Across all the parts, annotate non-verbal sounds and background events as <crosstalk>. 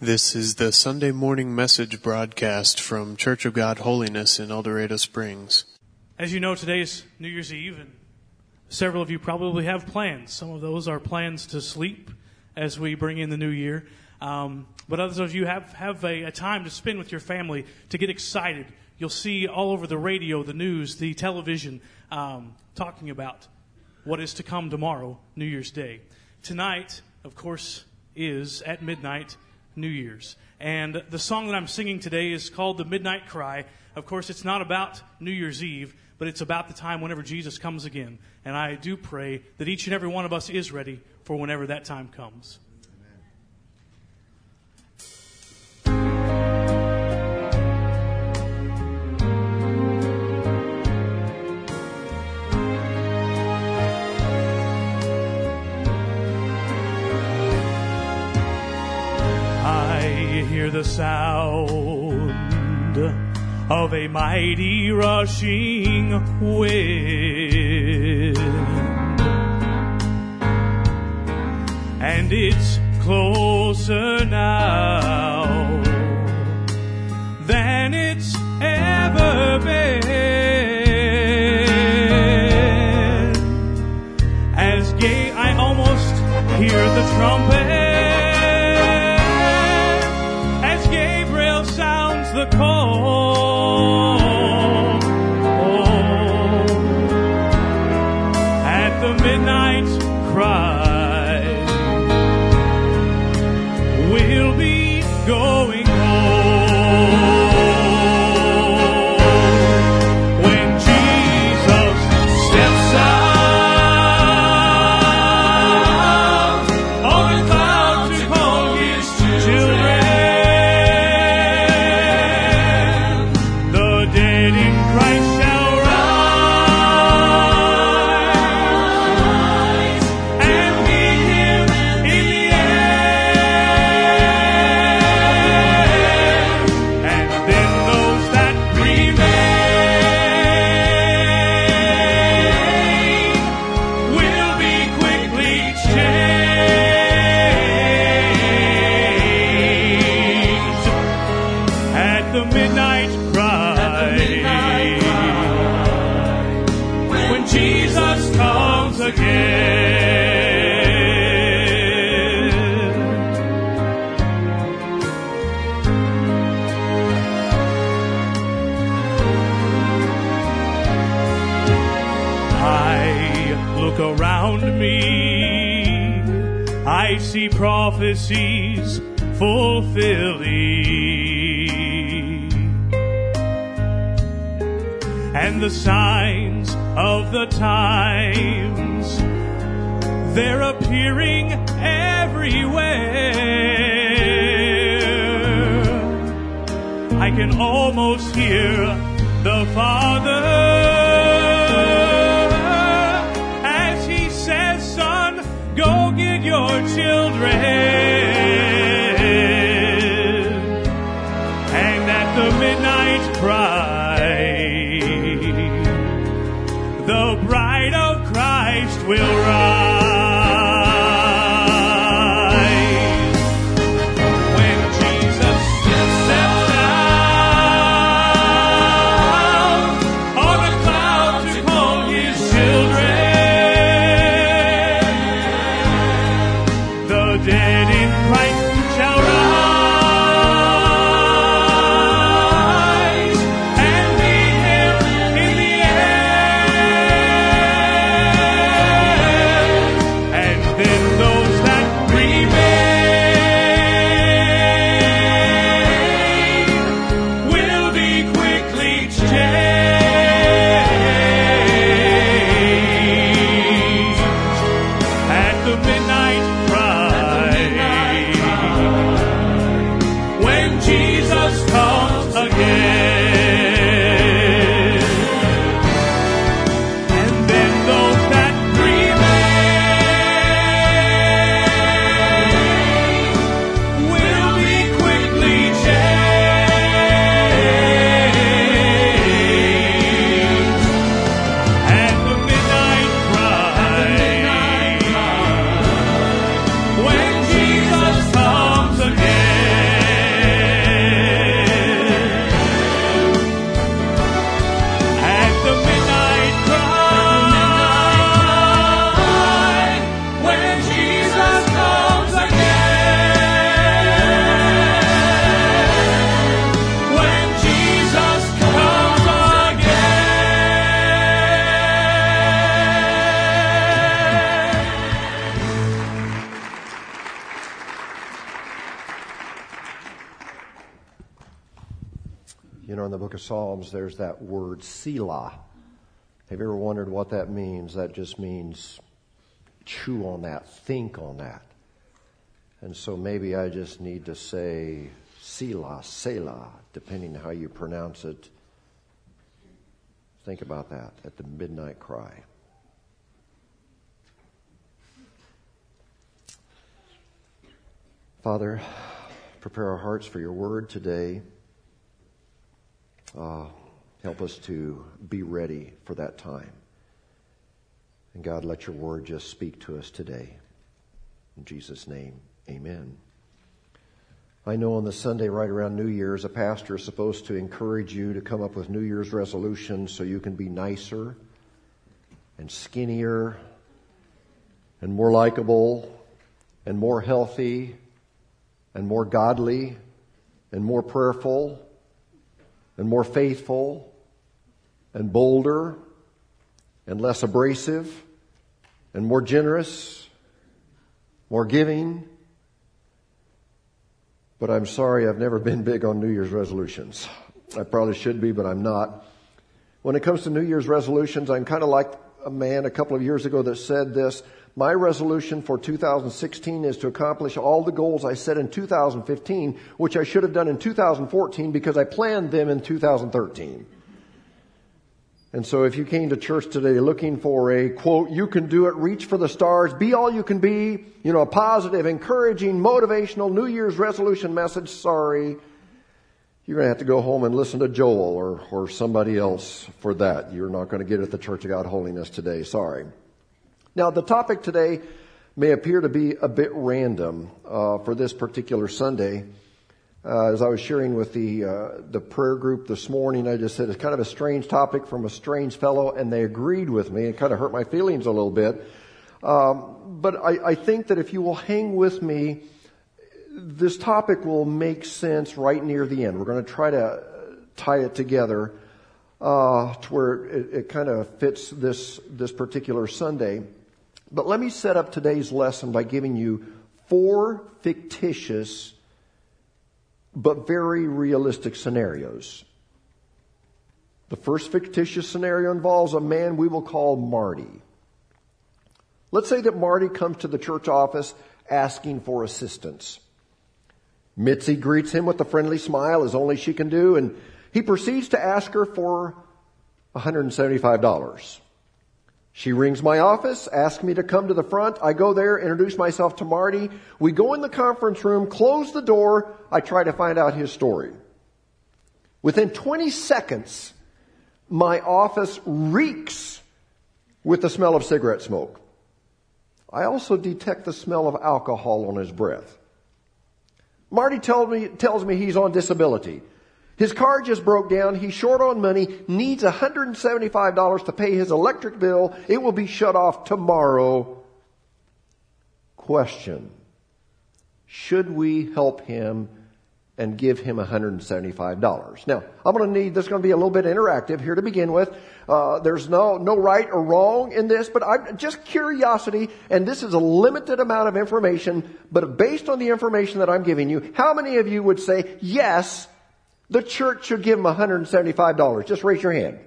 This is the Sunday morning message broadcast from Church of God Holiness in El Dorado Springs. As you know, today is New Year's Eve, and several of you probably have plans. Some of those are plans to sleep as we bring in the new year. Um, but others of you have, have a, a time to spend with your family to get excited. You'll see all over the radio, the news, the television, um, talking about what is to come tomorrow, New Year's Day. Tonight, of course, is at midnight New Year's. And the song that I'm singing today is called The Midnight Cry. Of course, it's not about New Year's Eve, but it's about the time whenever Jesus comes again. And I do pray that each and every one of us is ready for whenever that time comes. The sound of a mighty rushing wind. And it's closer now than it's ever been. Call. Fulfilling, and the signs of the times they're appearing everywhere. I can almost hear the Father as He says, Son, go get your children. There's that word Selah. Have you ever wondered what that means? That just means chew on that, think on that. And so maybe I just need to say Selah, Selah, depending on how you pronounce it. Think about that at the midnight cry. Father, prepare our hearts for your word today. Uh, help us to be ready for that time. And God, let your word just speak to us today. In Jesus' name, amen. I know on the Sunday right around New Year's, a pastor is supposed to encourage you to come up with New Year's resolutions so you can be nicer and skinnier and more likable and more healthy and more godly and more prayerful and more faithful and bolder and less abrasive and more generous, more giving. But I'm sorry, I've never been big on New Year's resolutions. I probably should be, but I'm not. When it comes to New Year's resolutions, I'm kind of like a man a couple of years ago that said this. My resolution for 2016 is to accomplish all the goals I set in 2015, which I should have done in 2014 because I planned them in 2013. And so if you came to church today looking for a quote, you can do it, reach for the stars, be all you can be, you know, a positive, encouraging, motivational New Year's resolution message, sorry. You're going to have to go home and listen to Joel or, or somebody else for that. You're not going to get it at the Church of God Holiness today. Sorry. Now, the topic today may appear to be a bit random uh, for this particular Sunday. Uh, as I was sharing with the uh, the prayer group this morning, I just said it's kind of a strange topic from a strange fellow, and they agreed with me. It kind of hurt my feelings a little bit. Um, but I, I think that if you will hang with me, this topic will make sense right near the end. We're going to try to tie it together uh, to where it, it kind of fits this this particular Sunday. But let me set up today's lesson by giving you four fictitious but very realistic scenarios. The first fictitious scenario involves a man we will call Marty. Let's say that Marty comes to the church office asking for assistance. Mitzi greets him with a friendly smile, as only she can do, and he proceeds to ask her for $175. She rings my office, asks me to come to the front. I go there, introduce myself to Marty. We go in the conference room, close the door. I try to find out his story. Within 20 seconds, my office reeks with the smell of cigarette smoke. I also detect the smell of alcohol on his breath. Marty tells me, tells me he's on disability. His car just broke down. He's short on money, needs $175 to pay his electric bill. It will be shut off tomorrow. Question. Should we help him and give him $175? Now, I'm going to need, this is going to be a little bit interactive here to begin with. Uh, there's no, no right or wrong in this, but I'm just curiosity, and this is a limited amount of information, but based on the information that I'm giving you, how many of you would say, yes, the church should give him $175. Just raise your hand.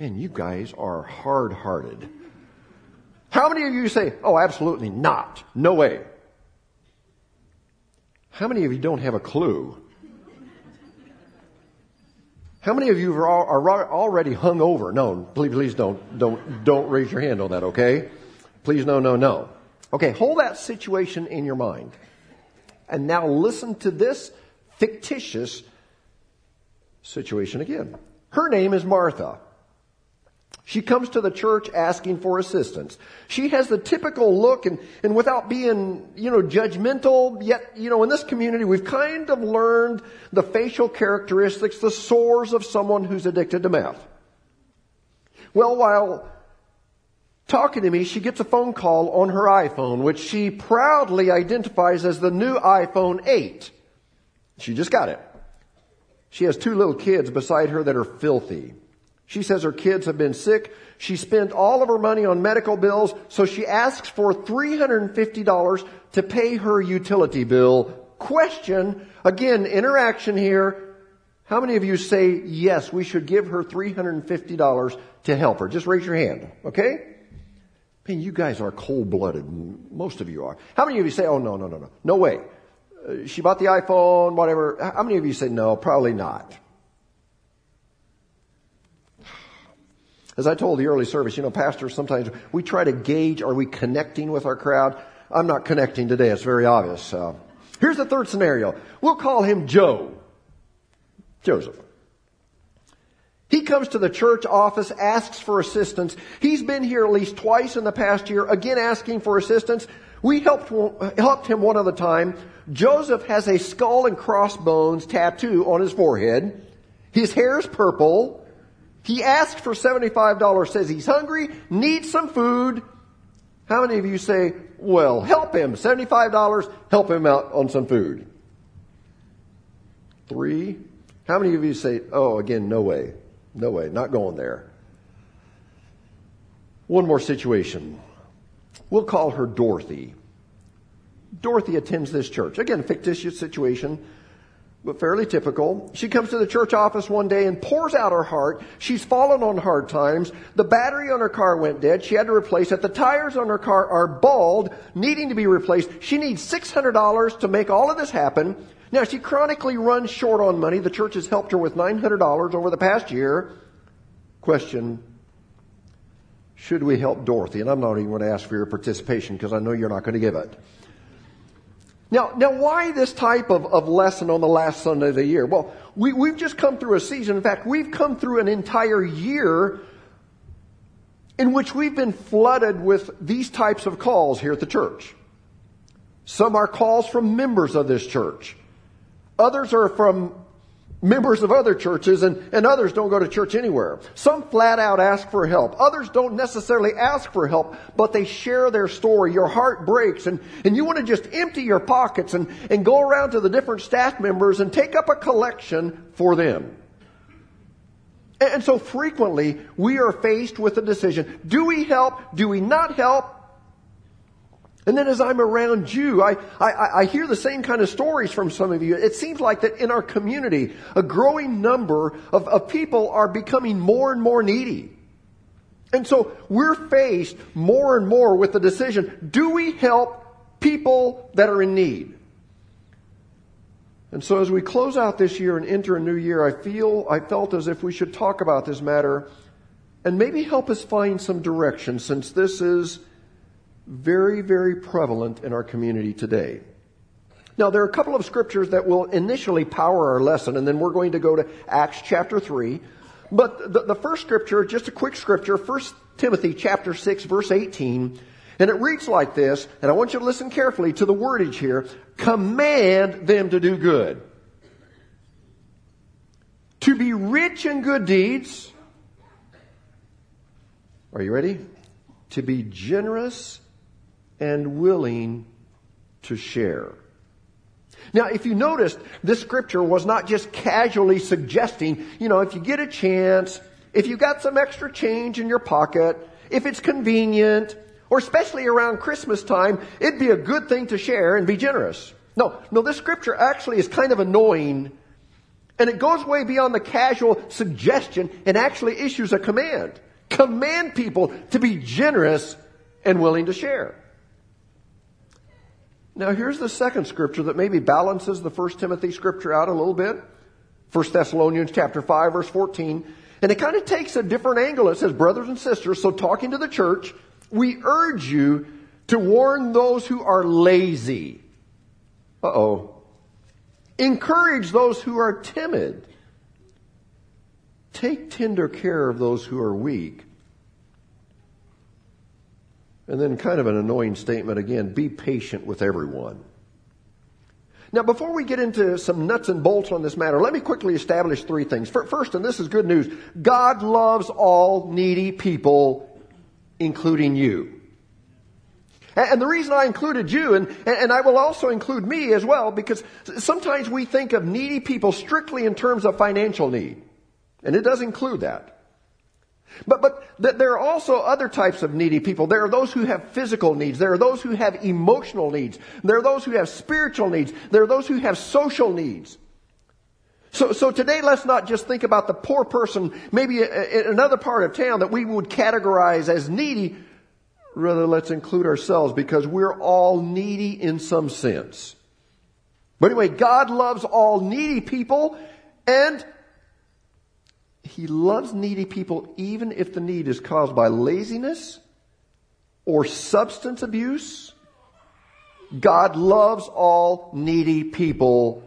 Man, you guys are hard hearted. How many of you say, oh, absolutely not? No way. How many of you don't have a clue? How many of you are, are already hung over? No, please, please don't, don't, don't raise your hand on that, okay? Please, no, no, no. Okay, hold that situation in your mind. And now listen to this fictitious situation again. Her name is Martha. She comes to the church asking for assistance. She has the typical look and, and without being, you know, judgmental, yet, you know, in this community we've kind of learned the facial characteristics, the sores of someone who's addicted to meth. Well, while talking to me, she gets a phone call on her iPhone, which she proudly identifies as the new iPhone 8. She just got it. She has two little kids beside her that are filthy. She says her kids have been sick. She spent all of her money on medical bills, so she asks for $350 to pay her utility bill. Question, again, interaction here. How many of you say, yes, we should give her $350 to help her? Just raise your hand, okay? Man, you guys are cold blooded. Most of you are. How many of you say, oh, no, no, no, no. No way. Uh, she bought the iPhone, whatever. How many of you say, no, probably not? As I told the early service, you know, pastors, sometimes we try to gauge, are we connecting with our crowd? I'm not connecting today. It's very obvious. Here's the third scenario. We'll call him Joe. Joseph. He comes to the church office, asks for assistance. He's been here at least twice in the past year, again asking for assistance. We helped, helped him one other time. Joseph has a skull and crossbones tattoo on his forehead. His hair is purple. He asked for $75, says he's hungry, needs some food. How many of you say, well, help him, $75, help him out on some food? Three. How many of you say, oh, again, no way, no way, not going there? One more situation. We'll call her Dorothy. Dorothy attends this church. Again, fictitious situation but fairly typical. She comes to the church office one day and pours out her heart. She's fallen on hard times. The battery on her car went dead. She had to replace it. The tires on her car are bald, needing to be replaced. She needs $600 to make all of this happen. Now, she chronically runs short on money. The church has helped her with $900 over the past year. Question Should we help Dorothy? And I'm not even going to ask for your participation because I know you're not going to give it. Now, now why this type of, of lesson on the last Sunday of the year? Well, we, we've just come through a season. In fact, we've come through an entire year in which we've been flooded with these types of calls here at the church. Some are calls from members of this church. Others are from members of other churches and, and others don't go to church anywhere. Some flat out ask for help. Others don't necessarily ask for help, but they share their story. Your heart breaks and, and you want to just empty your pockets and, and go around to the different staff members and take up a collection for them. And, so frequently we are faced with a decision. Do we help? Do we not help? And then as I'm around you, I, I, I, hear the same kind of stories from some of you. It seems like that in our community, a growing number of, of people are becoming more and more needy. And so we're faced more and more with the decision, do we help people that are in need? And so as we close out this year and enter a new year, I feel, I felt as if we should talk about this matter and maybe help us find some direction since this is very, very prevalent in our community today. Now, there are a couple of scriptures that will initially power our lesson, and then we're going to go to Acts chapter 3. But the, the first scripture, just a quick scripture, 1 Timothy chapter 6, verse 18, and it reads like this, and I want you to listen carefully to the wordage here. Command them to do good. To be rich in good deeds. Are you ready? To be generous and willing to share. Now, if you noticed, this scripture was not just casually suggesting, you know, if you get a chance, if you got some extra change in your pocket, if it's convenient, or especially around Christmas time, it'd be a good thing to share and be generous. No, no, this scripture actually is kind of annoying, and it goes way beyond the casual suggestion and actually issues a command. Command people to be generous and willing to share. Now here's the second scripture that maybe balances the first Timothy scripture out a little bit. 1 Thessalonians chapter 5 verse 14. And it kind of takes a different angle. It says, brothers and sisters, so talking to the church, we urge you to warn those who are lazy. Uh-oh. Encourage those who are timid. Take tender care of those who are weak. And then kind of an annoying statement again, be patient with everyone. Now, before we get into some nuts and bolts on this matter, let me quickly establish three things. First, and this is good news, God loves all needy people, including you. And the reason I included you, and, and I will also include me as well, because sometimes we think of needy people strictly in terms of financial need. And it does include that. But, but there are also other types of needy people. There are those who have physical needs. There are those who have emotional needs. There are those who have spiritual needs. There are those who have social needs. So, so today let's not just think about the poor person, maybe in another part of town that we would categorize as needy. Rather, let's include ourselves because we're all needy in some sense. But anyway, God loves all needy people and He loves needy people even if the need is caused by laziness or substance abuse. God loves all needy people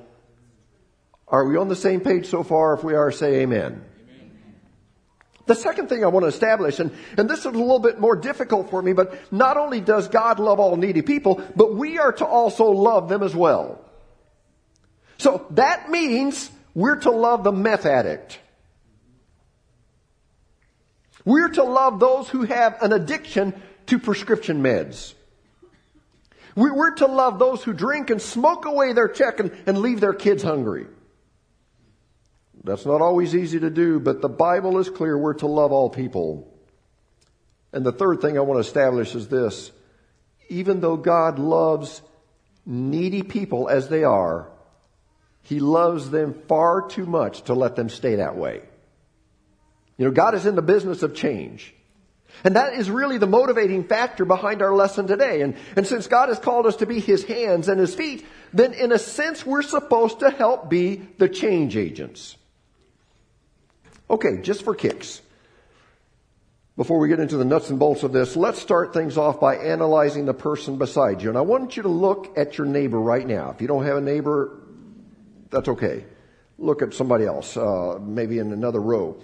are we on the same page so far? If we are, say amen. The second thing I want to establish, and, and this is a little bit more difficult for me, but not only does God love all needy people, but we are to also love them as well. So that means we're to love the meth addict. We're to love those who have an addiction to prescription meds. We're to love those who drink and smoke away their check and, and leave their kids hungry. That's not always easy to do, but the Bible is clear we're to love all people. And the third thing I want to establish is this. Even though God loves needy people as they are, He loves them far too much to let them stay that way. You know, God is in the business of change. And that is really the motivating factor behind our lesson today. And, and since God has called us to be His hands and His feet, then in a sense we're supposed to help be the change agents. Okay, just for kicks. Before we get into the nuts and bolts of this, let's start things off by analyzing the person beside you. And I want you to look at your neighbor right now. If you don't have a neighbor, that's okay. Look at somebody else, uh, maybe in another row.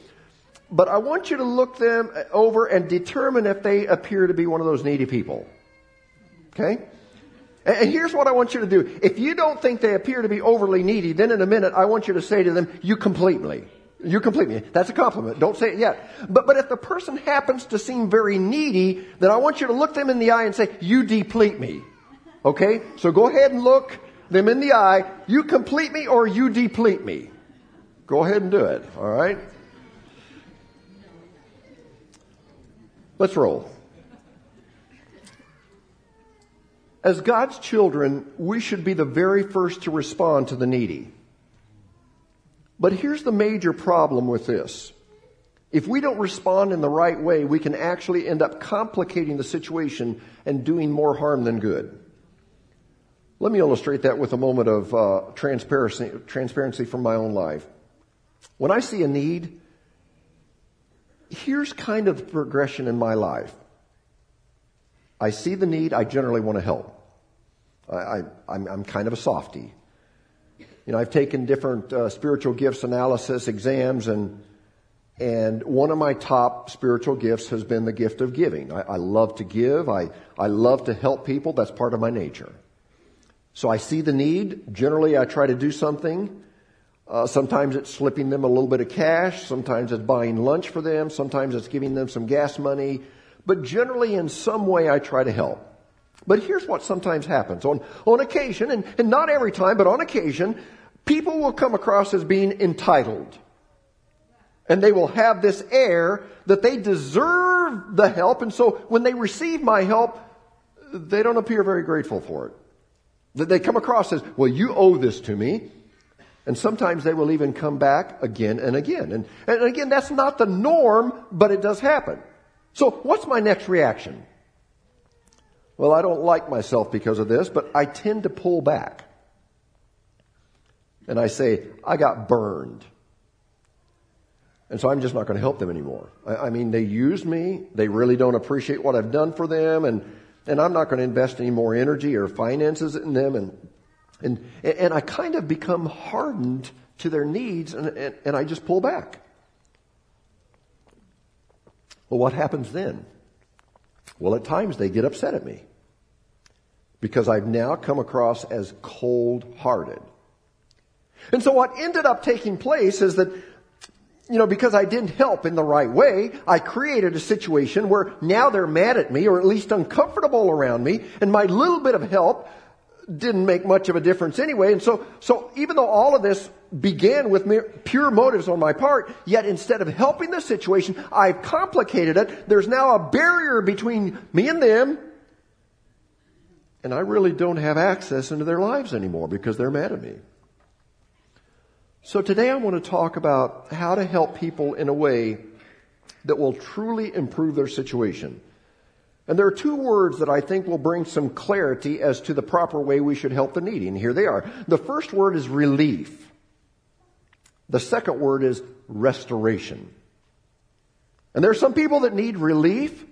But I want you to look them over and determine if they appear to be one of those needy people. Okay? And here's what I want you to do. If you don't think they appear to be overly needy, then in a minute I want you to say to them, you complete me. You complete me. That's a compliment. Don't say it yet. But, but if the person happens to seem very needy, then I want you to look them in the eye and say, you deplete me. Okay? So go ahead and look them in the eye. You complete me or you deplete me. Go ahead and do it. All right? Let's roll. As God's children, we should be the very first to respond to the needy. But here's the major problem with this. If we don't respond in the right way, we can actually end up complicating the situation and doing more harm than good. Let me illustrate that with a moment of uh, transparency, transparency from my own life. When I see a need, here's kind of progression in my life. I see the need, I generally want to help. I, am kind of a softy. You know, I've taken different uh, spiritual gifts analysis exams, and and one of my top spiritual gifts has been the gift of giving. I, I love to give. I I love to help people. That's part of my nature. So I see the need. Generally, I try to do something. Uh, sometimes it's slipping them a little bit of cash. Sometimes it's buying lunch for them. Sometimes it's giving them some gas money. But generally, in some way, I try to help. But here's what sometimes happens. On, on occasion, and, and not every time, but on occasion, people will come across as being entitled. And they will have this air that they deserve the help. And so when they receive my help, they don't appear very grateful for it. That they come across as, well, you owe this to me. And sometimes they will even come back again and again. And, and again, that's not the norm, but it does happen. So what's my next reaction? Well, I don't like myself because of this, but I tend to pull back and I say, I got burned. And so I'm just not going to help them anymore. I, I, mean, they used me. They really don't appreciate what I've done for them. And, and I'm not going to invest any more energy or finances in them. And, and, and I kind of become hardened to their needs and, and, and I just pull back. Well, what happens then? Well, at times they get upset at me because I've now come across as cold hearted. And so what ended up taking place is that, you know, because I didn't help in the right way, I created a situation where now they're mad at me or at least uncomfortable around me and my little bit of help didn't make much of a difference anyway. And so, so even though all of this began with pure motives on my part, yet instead of helping the situation, I've complicated it. There's now a barrier between me and them. And I really don't have access into their lives anymore because they're mad at me. So today I want to talk about how to help people in a way that will truly improve their situation. And there are two words that I think will bring some clarity as to the proper way we should help the needy. And here they are. The first word is relief. The second word is restoration. And there are some people that need relief,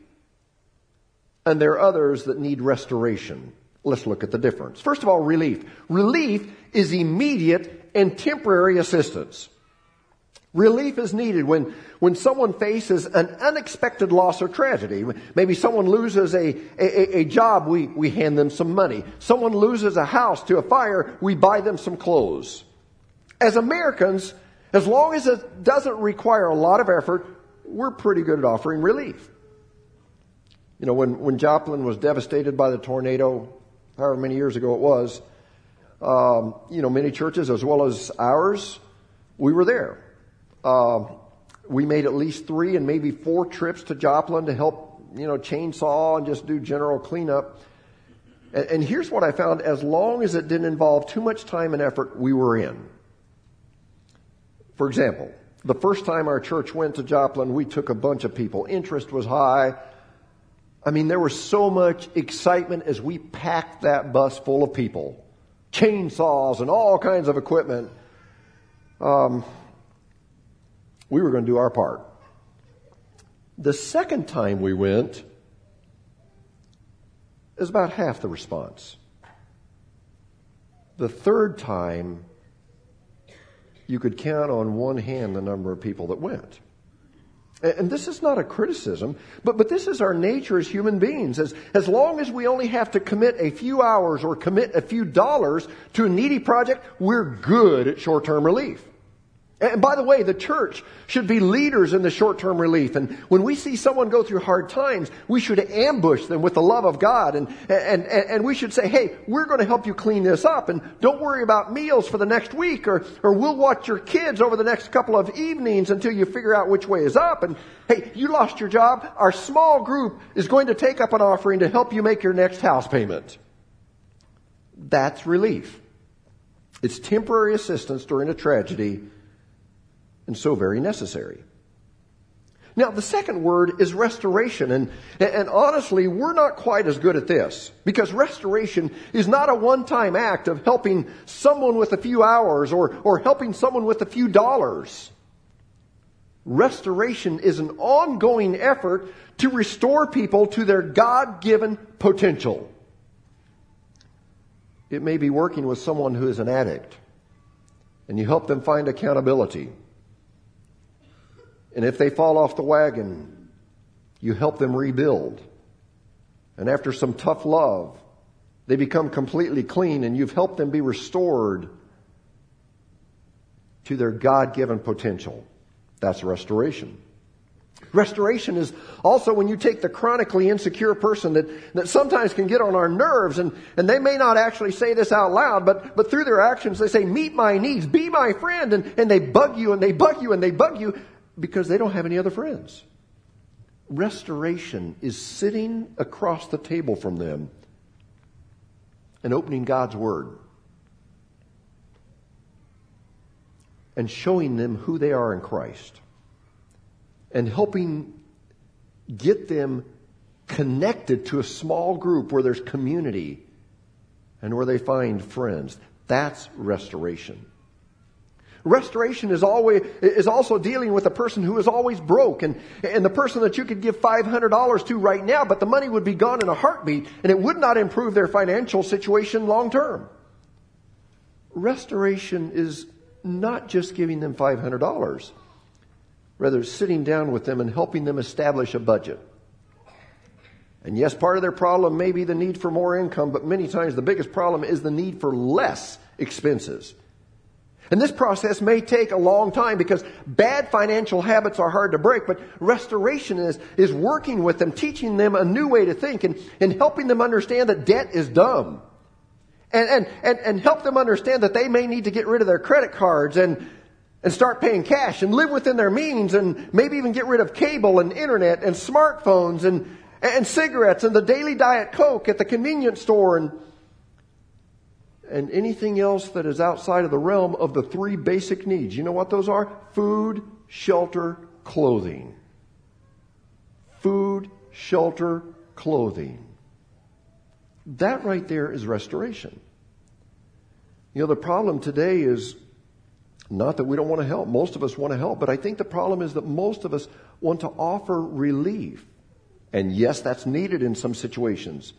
and there are others that need restoration. Let's look at the difference. First of all, relief. Relief is immediate and temporary assistance. Relief is needed when, when someone faces an unexpected loss or tragedy. Maybe someone loses a, a, a, job, we, we hand them some money. Someone loses a house to a fire, we buy them some clothes. As Americans, as long as it doesn't require a lot of effort, we're pretty good at offering relief. You know, when, when Joplin was devastated by the tornado, however many years ago it was, um, you know, many churches as well as ours, we were there. Uh, we made at least three and maybe four trips to Joplin to help, you know, chainsaw and just do general cleanup. And, and here's what I found: as long as it didn't involve too much time and effort, we were in. For example, the first time our church went to Joplin, we took a bunch of people. Interest was high. I mean, there was so much excitement as we packed that bus full of people, chainsaws and all kinds of equipment. Um, we were going to do our part. The second time we went is about half the response. The third time, you could count on one hand the number of people that went. And this is not a criticism, but, but this is our nature as human beings. As, as long as we only have to commit a few hours or commit a few dollars to a needy project, we're good at short term relief. And by the way, the church should be leaders in the short-term relief. And when we see someone go through hard times, we should ambush them with the love of God. And, and, and we should say, hey, we're going to help you clean this up. And don't worry about meals for the next week. Or, or we'll watch your kids over the next couple of evenings until you figure out which way is up. And hey, you lost your job. Our small group is going to take up an offering to help you make your next house payment. That's relief. It's temporary assistance during a tragedy and so very necessary. Now, the second word is restoration, and, and honestly, we're not quite as good at this because restoration is not a one-time act of helping someone with a few hours or, or helping someone with a few dollars. Restoration is an ongoing effort to restore people to their God-given potential. It may be working with someone who is an addict, and you help them find accountability and if they fall off the wagon, you help them rebuild. And after some tough love, they become completely clean and you've helped them be restored to their God given potential. That's restoration. Restoration is also when you take the chronically insecure person that, that sometimes can get on our nerves and, and they may not actually say this out loud, but, but through their actions they say, meet my needs, be my friend, and, and they bug you and they bug you and they bug you because they don't have any other friends. Restoration is sitting across the table from them and opening God's Word and showing them who they are in Christ and helping get them connected to a small group where there's community and where they find friends. That's restoration. Restoration is always, is also dealing with a person who is always broke and, and the person that you could give $500 to right now, but the money would be gone in a heartbeat and it would not improve their financial situation long term. Restoration is not just giving them $500, rather sitting down with them and helping them establish a budget. And yes, part of their problem may be the need for more income, but many times the biggest problem is the need for less expenses. And this process may take a long time because bad financial habits are hard to break, but restoration is, is working with them, teaching them a new way to think and, and helping them understand that debt is dumb. And, and, and, and help them understand that they may need to get rid of their credit cards and, and start paying cash and live within their means and maybe even get rid of cable and internet and smartphones and, and cigarettes and the daily diet coke at the convenience store and and anything else that is outside of the realm of the three basic needs. You know what those are? Food, shelter, clothing. Food, shelter, clothing. That right there is restoration. You know, the problem today is not that we don't want to help. Most of us want to help, but I think the problem is that most of us want to offer relief. And yes, that's needed in some situations.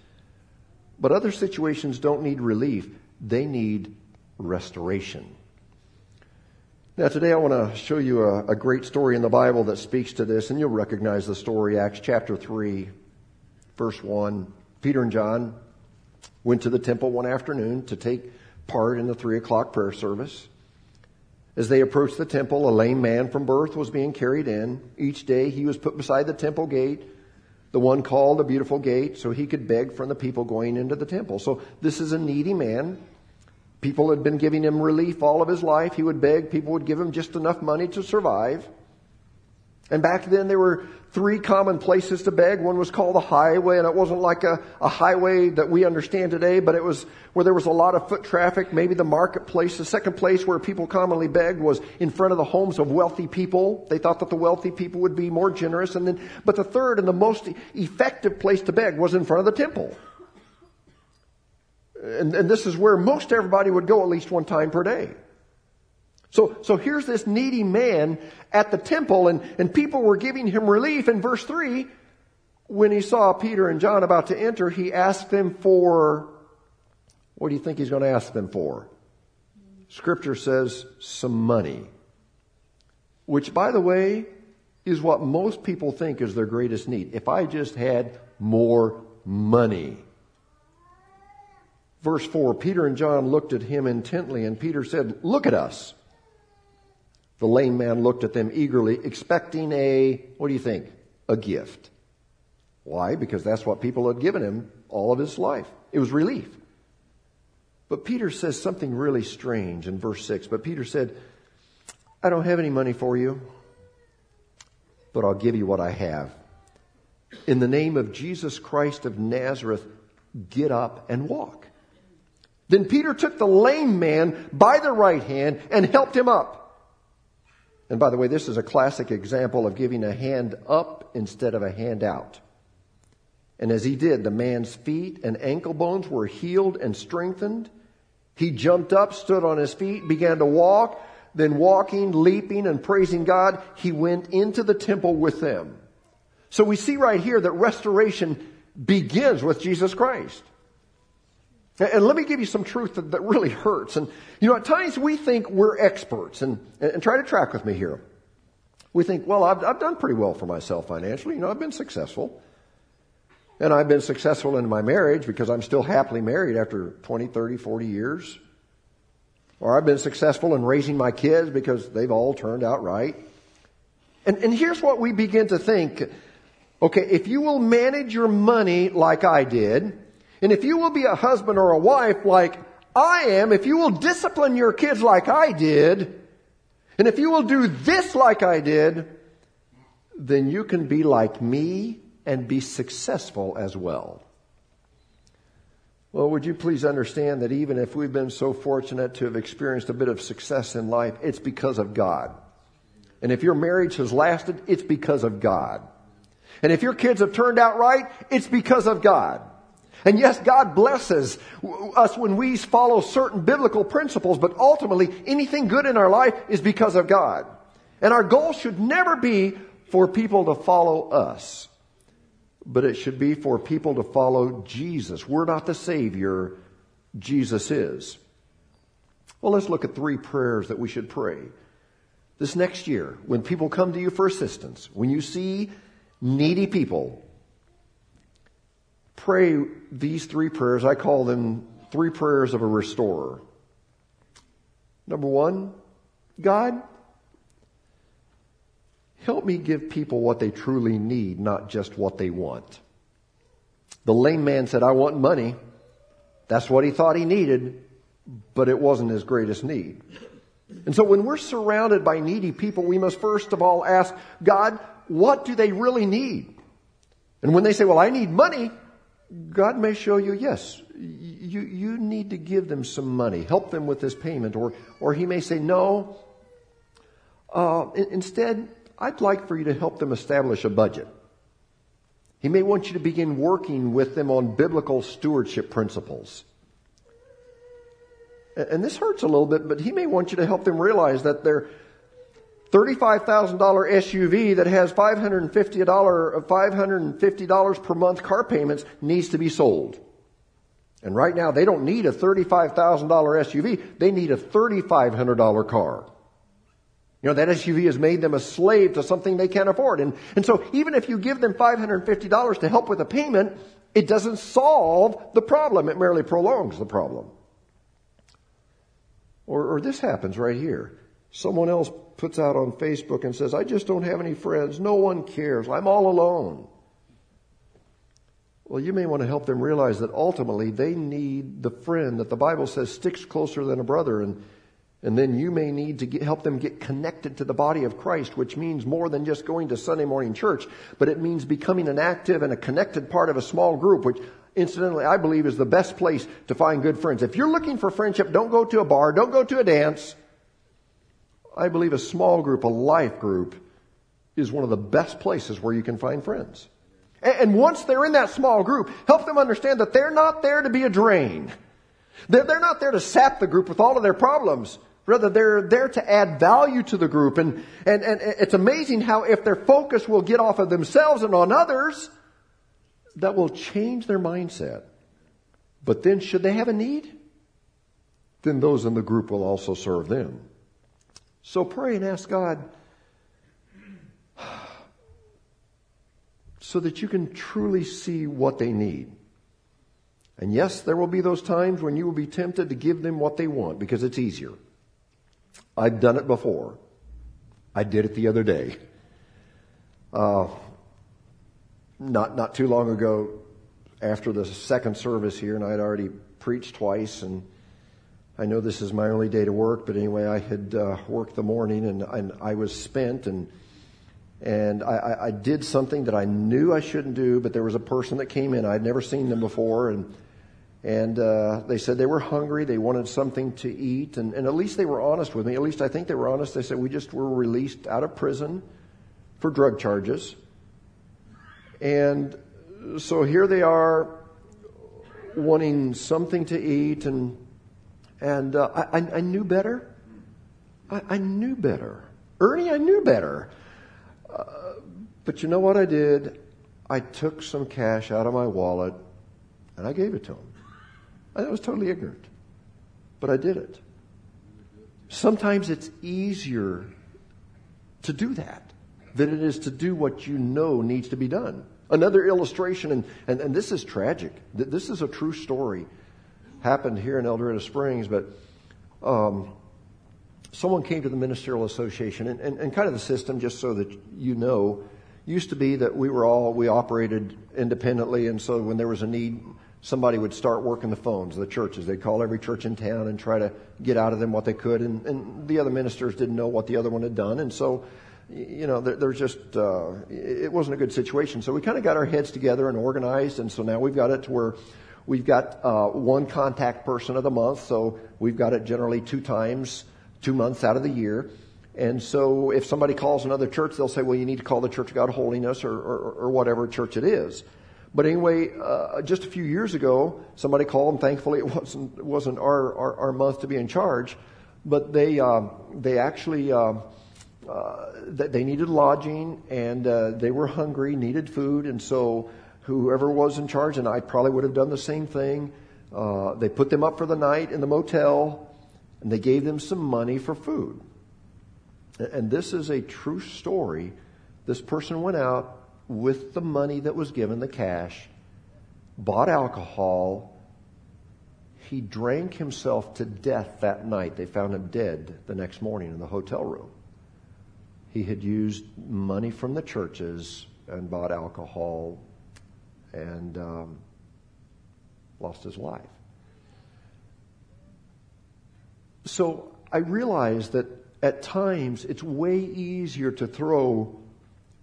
But other situations don't need relief, they need restoration. Now, today I want to show you a, a, great story in the Bible that speaks to this, and you'll recognize the story, Acts chapter 3, verse 1. Peter and John went to the temple one afternoon to take part in the 3 o'clock prayer service. As they approached the temple, a lame man from birth was being carried in. Each day he was put beside the temple gate the one called the beautiful gate, so he could beg from the people going into the temple. So this is a needy man. People had been giving him relief all of his life. He would beg, people would give him just enough money to survive. And back then there were three common places to beg. One was called the highway, and it wasn't like a, a highway that we understand today, but it was where there was a lot of foot traffic, maybe the marketplace. The second place where people commonly begged was in front of the homes of wealthy people. They thought that the wealthy people would be more generous. And then, but the third and the most effective place to beg was in front of the temple. And, and this is where most everybody would go at least one time per day. So, so here's this needy man at the temple and, and people were giving him relief. In verse 3, when he saw Peter and John about to enter, he asked them for, what do you think he's going to ask them for? Scripture says some money. Which, by the way, is what most people think is their greatest need. If I just had more money. Verse 4 Peter and John looked at him intently, and Peter said, Look at us. The lame man looked at them eagerly, expecting a, what do you think? A gift. Why? Because that's what people had given him all of his life. It was relief. But Peter says something really strange in verse 6. But Peter said, I don't have any money for you, but I'll give you what I have. In the name of Jesus Christ of Nazareth, get up and walk. Then Peter took the lame man by the right hand and helped him up. And by the way, this is a classic example of giving a hand up instead of a hand out. And as he did, the man's feet and ankle bones were healed and strengthened. He jumped up, stood on his feet, began to walk. Then walking, leaping, and praising God, he went into the temple with them. So we see right here that restoration begins with Jesus Christ. And let me give you some truth that, that, really hurts. And, you know, at times we think we're experts, and, and try to track with me here. We think, well, I've, I've done pretty well for myself financially. You know, I've been successful. And I've been successful in my marriage because I'm still happily married after 20, 30, 40 years. Or I've been successful in raising my kids because they've all turned out right. And, and here's what we begin to think. Okay, if you will manage your money like I did, and if you will be a husband or a wife like I am, if you will discipline your kids like I did, and if you will do this like I did, then you can be like me and be successful as well. Well, would you please understand that even if we've been so fortunate to have experienced a bit of success in life, it's because of God. And if your marriage has lasted, it's because of God. And if your kids have turned out right, it's because of God. And yes, God blesses us when we follow certain biblical principles, but ultimately anything good in our life is because of God. And our goal should never be for people to follow us, but it should be for people to follow Jesus. We're not the Savior, Jesus is. Well, let's look at three prayers that we should pray. This next year, when people come to you for assistance, when you see needy people, pray these three prayers. I call them three prayers of a restorer. Number one, God, help me give people what they truly need, not just what they want. The lame man said, I want money. That's what he thought he needed, but it wasn't his greatest need. And so when we're surrounded by needy people, we must first of all ask, God, what do they really need? And when they say, well, I need money, God may show you, yes, you, you need to give them some money, help them with this payment, or, or He may say, no, uh, instead, I'd like for you to help them establish a budget. He may want you to begin working with them on biblical stewardship principles. And this hurts a little bit, but he may want you to help them realize that their $35,000 SUV that has $550, uh, $550 per month car payments needs to be sold. And right now they don't need a $35,000 SUV, they need a $3,500 car. You know, that SUV has made them a slave to something they can't afford. And, and so even if you give them $550 to help with a payment, it doesn't solve the problem. It merely prolongs the problem. Or, or this happens right here. Someone else puts out on Facebook and says, I just don't have any friends. No one cares. I'm all alone. Well, you may want to help them realize that ultimately they need the friend that the Bible says sticks closer than a brother. And and then you may need to get, help them get connected to the body of Christ, which means more than just going to Sunday morning church, but it means becoming an active and a connected part of a small group, which incidentally I believe is the best place to find good friends. If you're looking for friendship, don't go to a bar, don't go to a dance. I believe a small group, a life group, is one of the best places where you can find friends. And once they're in that small group, help them understand that they're not there to be a drain. They're not there to sap the group with all of their problems. Rather, they're there to add value to the group. And, and, and it's amazing how if their focus will get off of themselves and on others, that will change their mindset. But then should they have a need? Then those in the group will also serve them. So pray and ask God so that you can truly see what they need. And yes, there will be those times when you will be tempted to give them what they want because it's easier. I've done it before. I did it the other day. Uh, not not too long ago, after the second service here, and I had already preached twice, and I know this is my only day to work, but anyway, I had uh, worked the morning, and, and I was spent, and and I, I did something that I knew I shouldn't do, but there was a person that came in. I'd never seen them before, and and uh, they said they were hungry. They wanted something to eat. And, and at least they were honest with me. At least I think they were honest. They said, We just were released out of prison for drug charges. And so here they are wanting something to eat. And, and uh, I, I, knew better. I, I, knew better. Ernie, I knew better. Uh, but you know what I did? I took some cash out of my wallet and I gave it to him. I was totally ignorant, but I did it. Sometimes it's easier to do that than it is to do what you know needs to be done. Another illustration, and, and, and this is tragic. This is a true story. Happened here in El Dorado Springs, but um, someone came to the Ministerial Association, and, and, and kind of the system, just so that you know, used to be that we were all, we operated independently, and so when there was a need, somebody would start working the phones, the churches. They'd call every church in town and try to get out of them what they could. And, and the other ministers didn't know what the other one had done. And so, you know, there, there's just, uh, it wasn't a good situation. So we kind of got our heads together and organized. And so now we've got it to where we've got uh, one contact person of the month. So we've got it generally two times, two months out of the year. And so if somebody calls another church, they'll say, well, you need to call the Church of God Holiness or, or, or whatever church it is. But anyway, uh, just a few years ago, somebody called, and thankfully <laughs> it wasn't, wasn't our, our, our, month to be in charge, but they, uh, they actually, uh they needed lodging and uh, they were hungry, needed food, and so whoever was in charge, and I probably would have done the same thing, uh, they put them up for the night in the motel and they gave them some money for food. And this is a true story. This person went out with the money that was given, the cash, bought alcohol. He drank himself to death that night. They found him dead the next morning in the hotel room. He had used money from the churches and bought alcohol and um, lost his life. So I realize that at times it's way easier to throw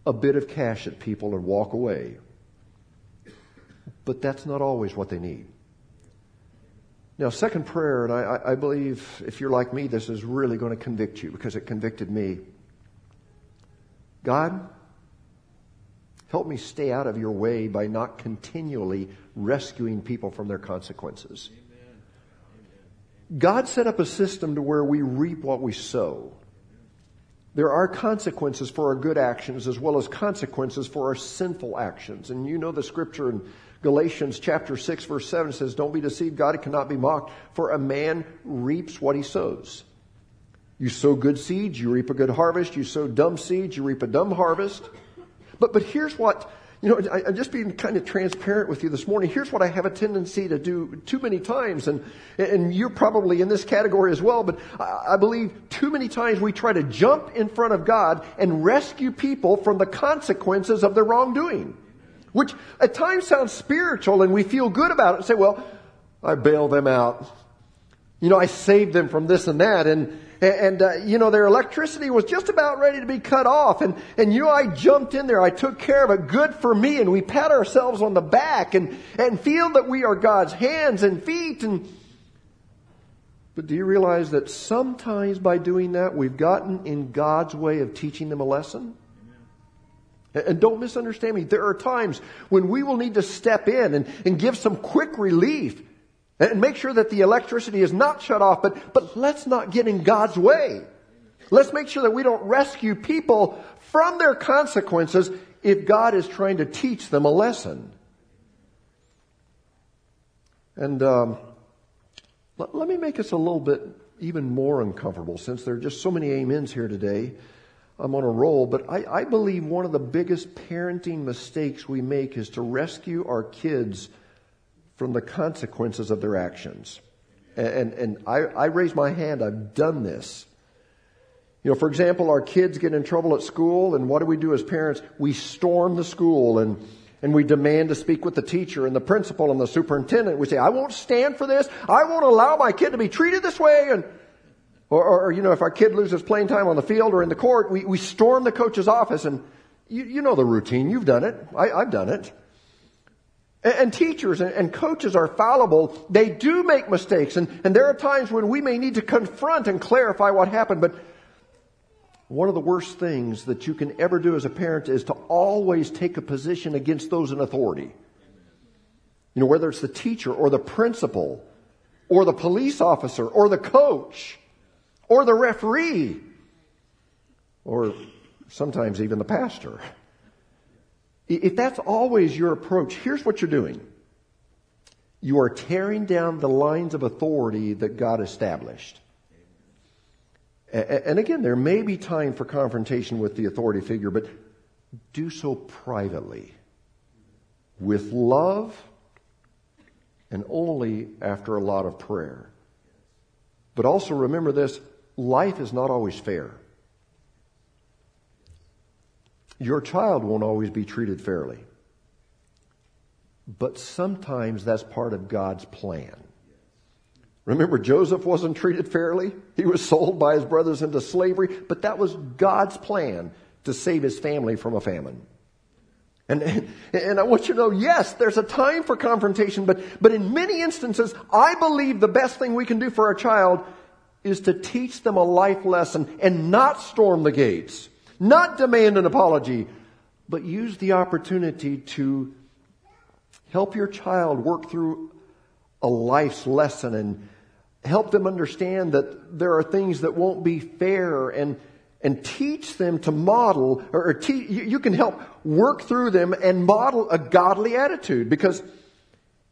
a bit of cash at people and walk away. but that's not always what they need. Now, second prayer, and I, I believe if you're like me, this is really going to convict you because it convicted me. God, help me stay out of your way by not continually rescuing people from their consequences. God set up a system to where we reap what we sow. There are consequences for our good actions as well as consequences for our sinful actions. And you know the scripture in Galatians chapter 6 verse 7 says, Don't be deceived, God cannot be mocked, for a man reaps what he sows. You sow good seeds, you reap a good harvest. You sow dumb seeds, you reap a dumb harvest. But, but here's what, you know, I, am just being kind of transparent with you this morning. Here's what I have a tendency to do too many times, and, and you're probably in this category as well, but I, I believe too many times we try to jump in front of God and rescue people from the consequences of their wrongdoing which at times sounds spiritual and we feel good about it and say, well, I bail them out. You know, I saved them from this and that and, and, uh, you know, their electricity was just about ready to be cut off and, and you I jumped in there. I took care of it. Good for me. And we pat ourselves on the back and, and feel that we are God's hands and feet and, but do you realize that sometimes by doing that, we've gotten in God's way of teaching them a lesson? And don't misunderstand me. There are times when we will need to step in and, and give some quick relief and make sure that the electricity is not shut off, but, but let's not get in God's way. Let's make sure that we don't rescue people from their consequences if God is trying to teach them a lesson. And um, let, let me make us a little bit even more uncomfortable since there are just so many amens here today. I'm on a roll, but I, I believe one of the biggest parenting mistakes we make is to rescue our kids from the consequences of their actions. And, and I, I raise my hand, I've done this. You know, for example, our kids get in trouble at school, and what do we do as parents? We storm the school and, and we demand to speak with the teacher and the principal and the superintendent. We say, I won't stand for this. I won't allow my kid to be treated this way. And or, or, you know, if our kid loses playing time on the field or in the court, we, we storm the coach's office and you, you know the routine. You've done it. I, have done it. And, teachers and, and, coaches are fallible. They do make mistakes. And, and there are times when we may need to confront and clarify what happened. But one of the worst things that you can ever do as a parent is to always take a position against those in authority. You know, whether it's the teacher or the principal or the police officer or the coach or the referee or sometimes even the pastor. If that's always your approach, here's what you're doing. You are tearing down the lines of authority that God established. And again, there may be time for confrontation with the authority figure, but do so privately, with love, and only after a lot of prayer. But also remember this life is not always fair. Your child won't always be treated fairly. But sometimes that's part of God's plan. Remember, Joseph wasn't treated fairly. He was sold by his brothers into slavery, but that was God's plan to save his family from a famine. And, and I want you to know, yes, there's a time for confrontation, but, but in many instances, I believe the best thing we can do for our child is to teach them a life lesson and not storm the gates, not demand an apology, but use the opportunity to help your child work through a life's lesson and help them understand that there are things that won't be fair and and teach them to model or, or you can help work through them and model a godly attitude. Because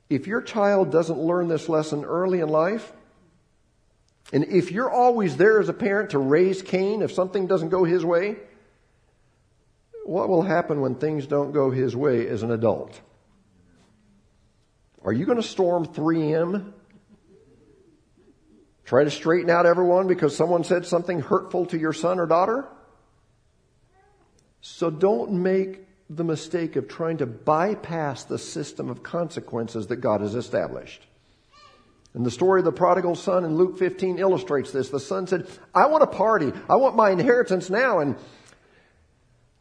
if your child doesn't learn this lesson early in life and if you're always there as a parent to raise Cain if something doesn't go his way, what will happen when things don't go his way as an adult? Are you going to storm 3M? Try to straighten out everyone because someone said something hurtful to your son or daughter? So don't make the mistake of trying to bypass the system of consequences that God has established. And the story of the prodigal son in Luke 15 illustrates this. The son said, I want a party. I want my inheritance now. And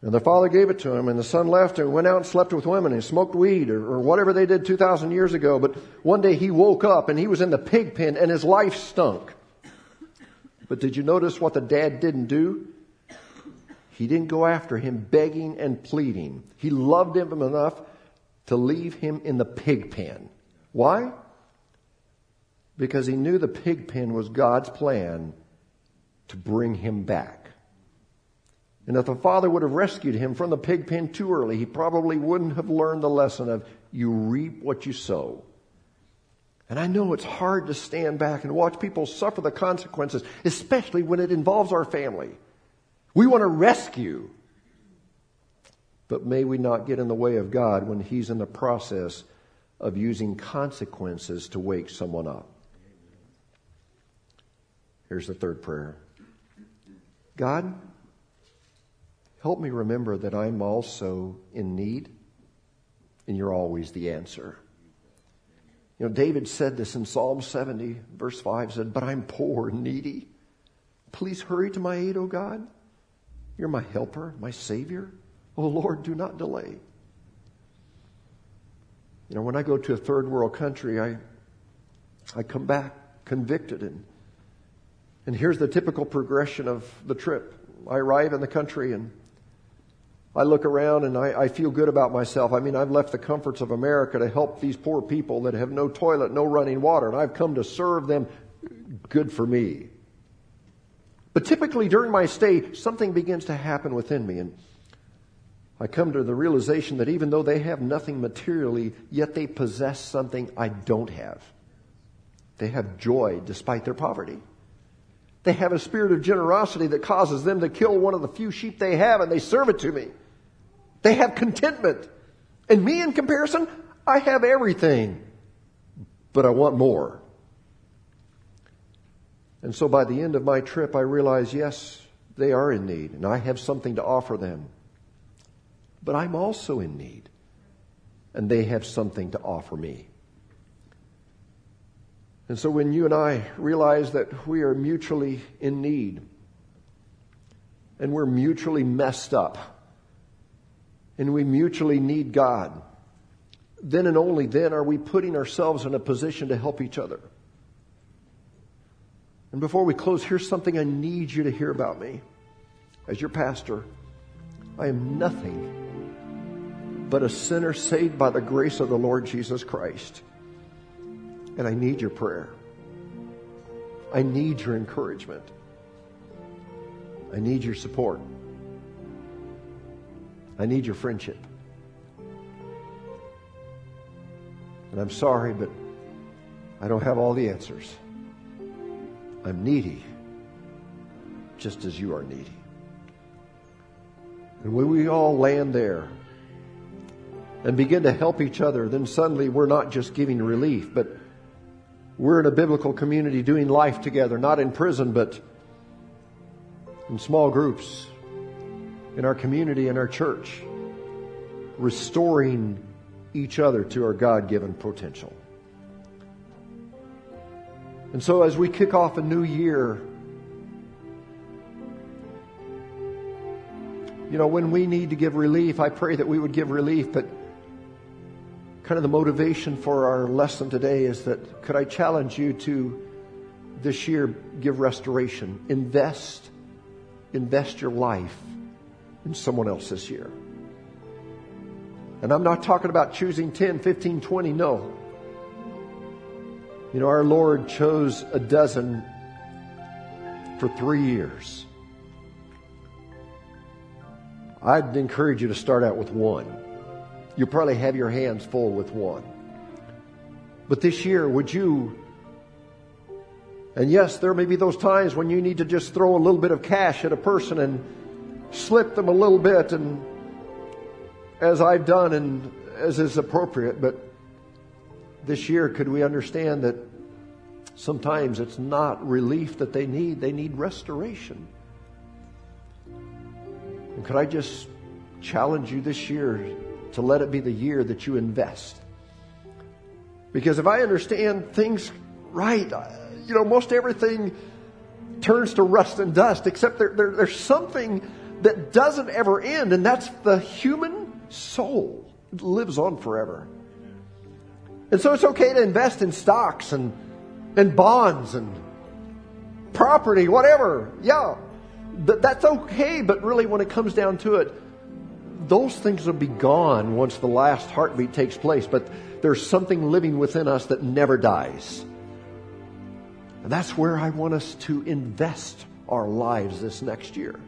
And the father gave it to him, and the son left and went out and slept with women and smoked weed or, or whatever they did 2,000 years ago. But one day he woke up and he was in the pig pen and his life stunk. But did you notice what the dad didn't do? He didn't go after him begging and pleading. He loved him enough to leave him in the pig pen. Why? Because he knew the pig pen was God's plan to bring him back. And if the father would have rescued him from the pig pen too early, he probably wouldn't have learned the lesson of you reap what you sow. And I know it's hard to stand back and watch people suffer the consequences, especially when it involves our family. We want to rescue. But may we not get in the way of God when He's in the process of using consequences to wake someone up. Here's the third prayer God, Help me remember that I'm also in need, and you're always the answer. You know, David said this in Psalm 70, verse 5 said, But I'm poor and needy. Please hurry to my aid, O God. You're my helper, my Savior. Oh Lord, do not delay. You know, when I go to a third world country, I, I come back convicted. And, and here's the typical progression of the trip. I arrive in the country and I look around and I, I, feel good about myself. I mean, I've left the comforts of America to help these poor people that have no toilet, no running water, and I've come to serve them. Good for me. But typically during my stay, something begins to happen within me, and I come to the realization that even though they have nothing materially, yet they possess something I don't have. They have joy despite their poverty. They have a spirit of generosity that causes them to kill one of the few sheep they have and they serve it to me. They have contentment. And me, in comparison, I have everything, but I want more. And so by the end of my trip, I realize, yes, they are in need, and I have something to offer them. But I'm also in need, and they have something to offer me. And so when you and I realize that we are mutually in need and we're mutually messed up and we mutually need God, then and only then are we putting ourselves in a position to help each other. And before we close, here's something I need you to hear about me. As your pastor, I am nothing but a sinner saved by the grace of the Lord Jesus Christ. And I need your prayer. I need your encouragement. I need your support. I need your friendship. And I'm sorry, but I don't have all the answers. I'm needy, just as you are needy. And when we all land there and begin to help each other, then suddenly we're not just giving relief, but we're in a biblical community doing life together, not in prison, but in small groups, in our community, in our church, restoring each other to our God given potential. And so, as we kick off a new year, you know, when we need to give relief, I pray that we would give relief, but kind of the motivation for our lesson today is that could I challenge you to this year give restoration, invest, invest your life in someone else this year. And I'm not talking about choosing 10, 15, 20, no. You know, our Lord chose a dozen for three years. I'd encourage you to start out with one you probably have your hands full with one. But this year, would you? And yes, there may be those times when you need to just throw a little bit of cash at a person and slip them a little bit, and as I've done and as is appropriate. But this year, could we understand that sometimes it's not relief that they need, they need restoration? And could I just challenge you this year to let it be the year that you invest. Because if I understand things right, uh, you know, most everything turns to rust and dust, except there, there, there's something that doesn't ever end, and that's the human soul. It lives on forever. And so it's okay to invest in stocks and, and bonds and property, whatever. Yeah, th- that's okay, but really when it comes down to it, those things will be gone once the last heartbeat takes place, but there's something living within us that never dies. And that's where I want us to invest our lives this next year.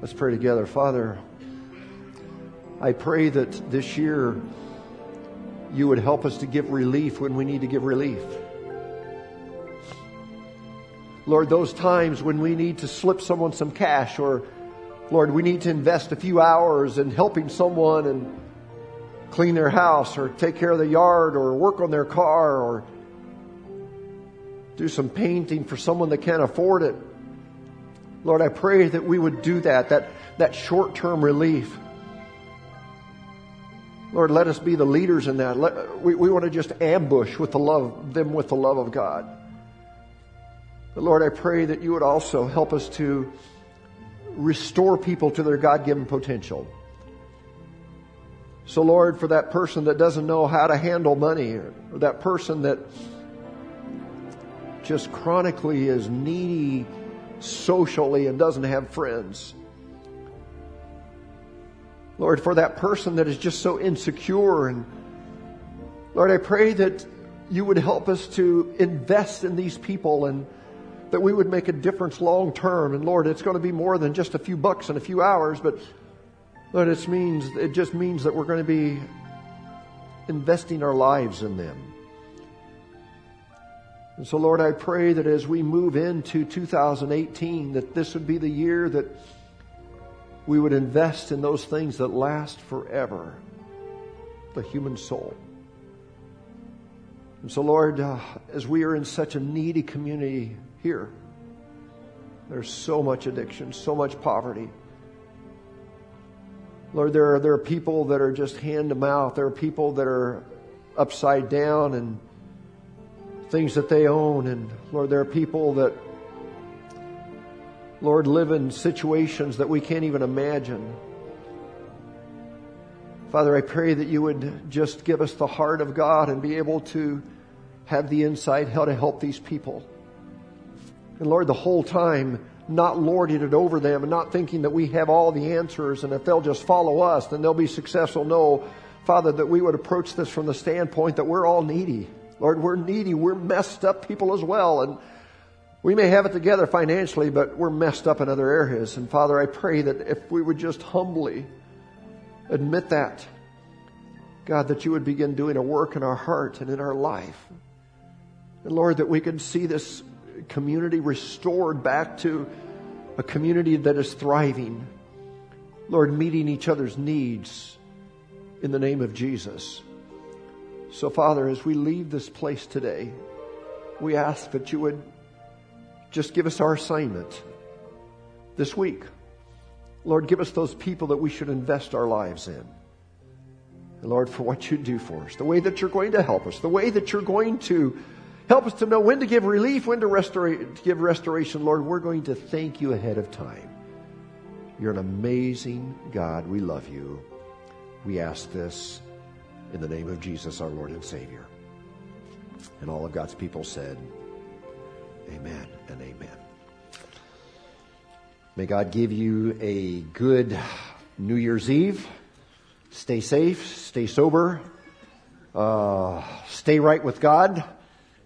Let's pray together. Father, I pray that this year you would help us to give relief when we need to give relief. Lord, those times when we need to slip someone some cash or Lord, we need to invest a few hours in helping someone and clean their house or take care of the yard or work on their car or do some painting for someone that can't afford it. Lord, I pray that we would do that, that, that short term relief. Lord, let us be the leaders in that. Let, we, we want to just ambush with the love, them with the love of God. But Lord, I pray that you would also help us to restore people to their God given potential. So, Lord, for that person that doesn't know how to handle money, or that person that just chronically is needy socially and doesn't have friends. Lord, for that person that is just so insecure and Lord, I pray that you would help us to invest in these people and that we would make a difference long term. And Lord, it's going to be more than just a few bucks and a few hours, but Lord, it means it just means that we're going to be investing our lives in them. And so, Lord, I pray that as we move into 2018, that this would be the year that we would invest in those things that last forever the human soul. And so, Lord, uh, as we are in such a needy community here. There's so much addiction, so much poverty. Lord, there are, there are people that are just hand to mouth. There are people that are upside down and things that they own. And Lord, there are people that, Lord, live in situations that we can't even imagine. Father, I pray that you would just give us the heart of God and be able to have the insight how to help these people. And Lord, the whole time, not lording it over them and not thinking that we have all the answers and if they'll just follow us, then they'll be successful. No, Father, that we would approach this from the standpoint that we're all needy. Lord, we're needy. We're messed up people as well. And we may have it together financially, but we're messed up in other areas. And Father, I pray that if we would just humbly admit that, God, that you would begin doing a work in our heart and in our life. And Lord, that we could see this community restored back to a community that is thriving. Lord, meeting each other's needs in the name of Jesus. So, Father, as we leave this place today, we ask that you would just give us our assignment this week. Lord, give us those people that we should invest our lives in. And Lord, for what you do for us, the way that you're going to help us, the way that you're going to Help us to know when to give relief, when to, restore, to give restoration. Lord, we're going to thank you ahead of time. You're an amazing God. We love you. We ask this in the name of Jesus, our Lord and Savior. And all of God's people said, Amen and amen. May God give you a good New Year's Eve. Stay safe, stay sober, uh, stay right with God